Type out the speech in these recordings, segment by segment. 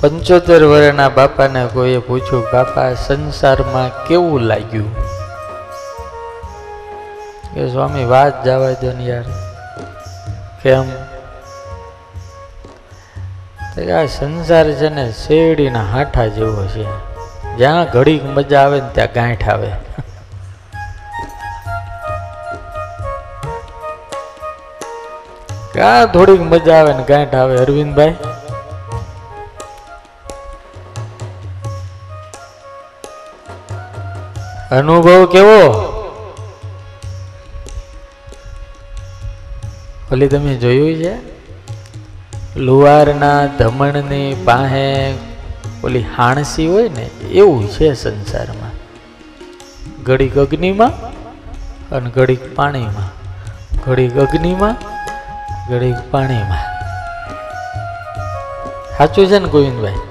પંચોતેર વર્ષના બાપાને કોઈએ પૂછ્યું, બાપા સંસારમાં કેવું લાગ્યું? કે સ્વામી, વાત જવા દો ને યાર. કેમ? આ સંસાર છે ને શેરડીના હાંઠા જેવો છે. જ્યાં ઘડીક મજા આવે ને ત્યાં ગાંઠ આવે. ક્યાં થોડીક મજા આવે ને ગાંઠ આવે, અરવિંદભાઈ. અનુભવ કેવો? ઓલી તમે જોયું છે? લુહારના ધમણની પાસે ઓલી હાણસી હોય ને, એવું છે સંસારમાં. ઘડીક અગ્નિમાં અને ઘડીક પાણીમાં. ઘડીક અગ્નિમાં, ઘડીક પાણીમાં. સાચું છે ને ગોવિંદભાઈ?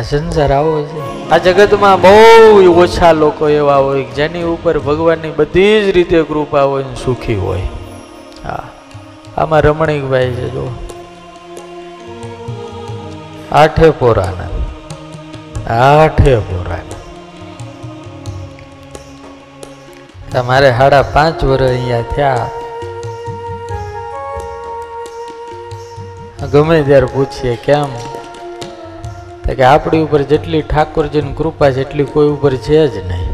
આ સંસાર આવો છે. આ જગતમાં બહુ ઓછા લોકો એવા હોય જેની ઉપર ભગવાનની બધી જ રીતે કૃપા હોય ને સુખી હોય. હા, આમાં રમણીકભાઈ છે જો આઠે પોરાના. આઠે પોરાના. તમારે સાડા પાંચ વર્ષ અહીંયા થયા. ગમે ત્યારે પૂછીએ કેમ? કે આપણી ઉપર જેટલી ઠાકોરજીની કૃપા છે, એટલી કોઈ ઉપર છે જ નહીં.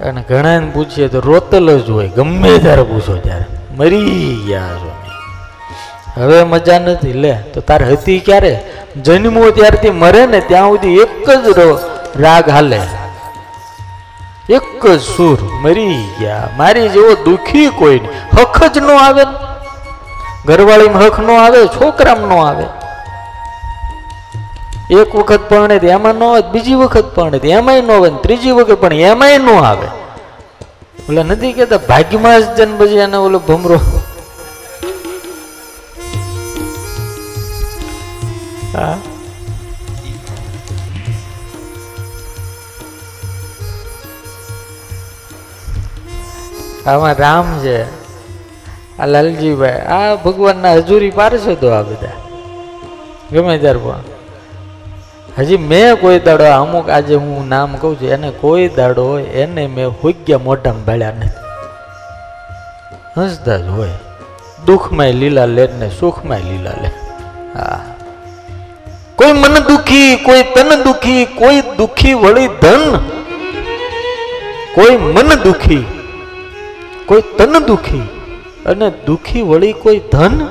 અને ઘણાને પૂછીએ તો રોતલ જ હોય, ગમે ત્યારે પૂછો ત્યારે. મરી ગયા સ્વામી. હવે મજા નથી, લે, તો તાર હતી ક્યારે? જન્મો ત્યારથી મરે ને ત્યાં સુધી એક જ રાગ હાલે. એક જ સુર મરી ગયા. મારી જેવો દુખી કોઈ નહીં. હખ જ ન આવે ને. ઘરવાળીમાં હક નો આવે, છોકરામ નો આવે. એક વખત પરણે તો એમાં ન આવે, બીજી વખત પરણે તો એમાંય ન આવે ત્રીજી વખત પણ એમાંય ન આવે. ઓલા નથી કેતા ભાગ્યમાં જ જન પછી એને ઓલો ભમરો. હા. આમાં રામ છે. આ લાલજીભાઈ, આ ભગવાનના હજુરી પારસો તો આ બધા. ગમે ત્યારે પણ. હજી મેં કોઈ દાડો, અમુક આજે હું નામ કહું છું, એને કોઈ દાડો હોય, એને મેં હોગ્યા મોઢામાં ભાળ્યા નથી. હસતા જ હોય. દુઃખમાંય લીલા લે ને સુખમાંય લીલા લે હા. કોઈ મન દુખી, કોઈ તન દુખી, કોઈ દુખી વળી ધન. કોઈ મન દુખી, કોઈ તન દુખી. અને દુખી વળી કોઈ ધન?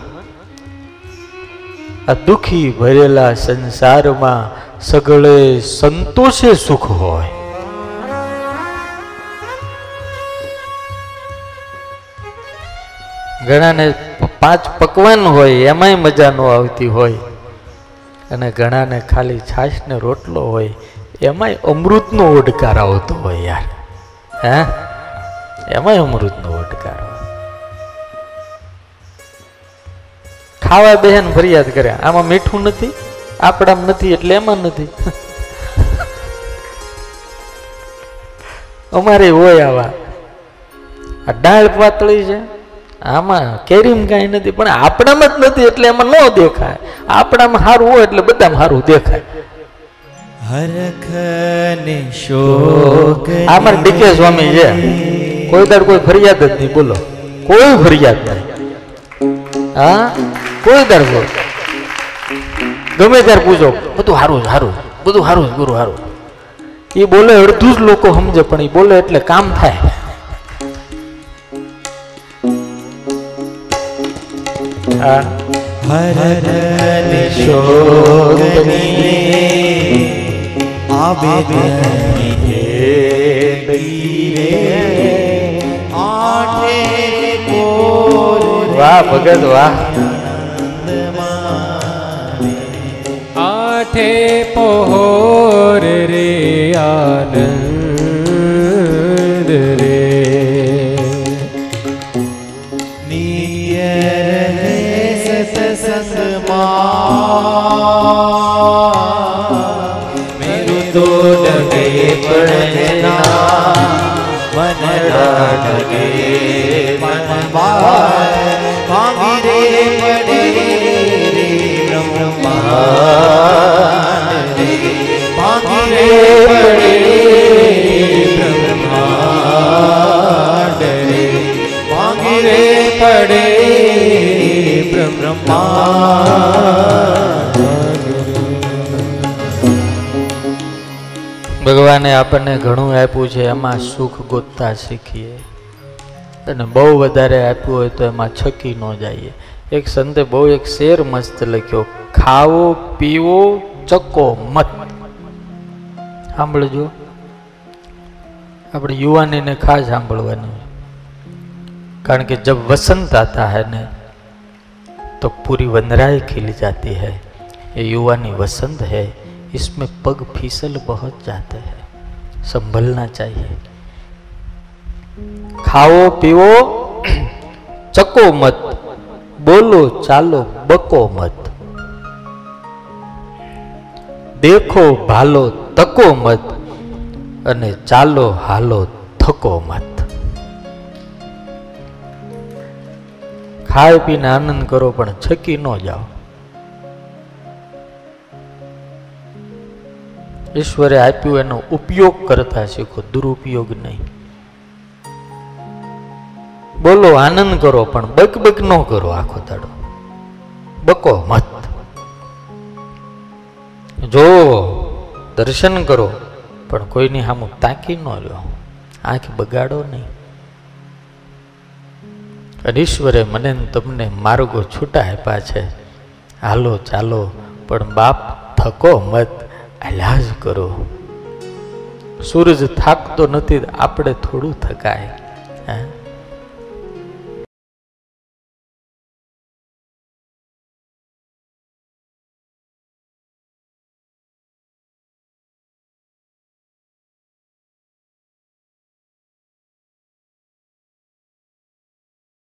આ દુખી ભરેલા સંસારમાં સગળે સંતોષે સુખ હોય. ઘણાને પાંચ પકવાન હોય, એમાંય મજા ન આવતી હોય. અને ઘણાને ખાલી છાશ ને રોટલો હોય, એમાંય અમૃતનો ઓડકાર આવતો હોય યાર. હે? એમાંય અમૃતનો ઓડકાર હોય ખાવા બેહેન ફરિયાદ કર્યા. આમાં મીઠું નથી આપણામાં નથી એટલે એમાં નથી. અમારે હોય આવા. આ દાળ પાતળી છે. આમાં કેરીમ કાંઈ નથી પણ આપણામાં જ નથી એટલે એમાં ન દેખાય. આપણામાં સારું હોય એટલે બધામાં સારું દેખાય. આમાં ડીકે સ્વામી છે. કોઈ દાડ કોઈ ફરિયાદ જ નહીં બોલો. કોઈ ફરિયાદ નહીં. હા? કોઈ દાડ ગમે ત્યારે પૂછો. બધું સારું સારું બધું સારું જ ગુરુ સારું એ બોલે અડધું જ લોકો સમજે પણ એ બોલે એટલે કામ થાય. હા. હરખને શોકની આવેદની આઠે વાહ ભગત વાહ. આઠે પહોર રે આનંદ રે. નિય રહે સતસંગમાં મેરું તો ડગે પણ ના. મન ડગે બાર પડે બ્રહ્મા ભગવાને આપણને ઘણું આપ્યું છે, એમાં સુખ ગોતતા શીખીએ. અને બહુ વધારે આપ્યું હોય તો એમાં છકી ન જઈએ. એક સંતે બહુ એક શેર મસ્ત લખ્યો, ખાવો, પીવો, ચકો મત. સાંભળજો. આપણે યુવાનીને ખાસ સાંભળવાનું. कारण के जब वसंत आता है न तो पूरी वनराई खिल जाती है। ये युवानी वसंत है, इसमें पग फिसल बहुत जाते हैं। संभलना चाहिए। खाओ पीओ चको मत, बोलो, चालो, बको मत। देखो, भालो तको मत, अने चालो, हालो, थको मत। ખાઈ પીને આનંદ કરો, પણ છકી ન જાઓ. ઈશ્વરે આપ્યું એનો ઉપયોગ કરતા શીખો, દુરુપયોગ નહીં. બોલો, આનંદ કરો, પણ બક બક ન કરો આખો દાડો. બકો મત. જો, દર્શન કરો, પણ કોઈની સામું તાકી ન રહ્યો આંખ બગાડો નહીં. અને ઈશ્વરે મને તમને માર્ગો છૂટા આપ્યા છે. હાલો, ચાલો, પણ બાપ, થકો મત અલાજ કરો. સૂરજ થાકતો નથી, આપણે થોડું થકાય. હે?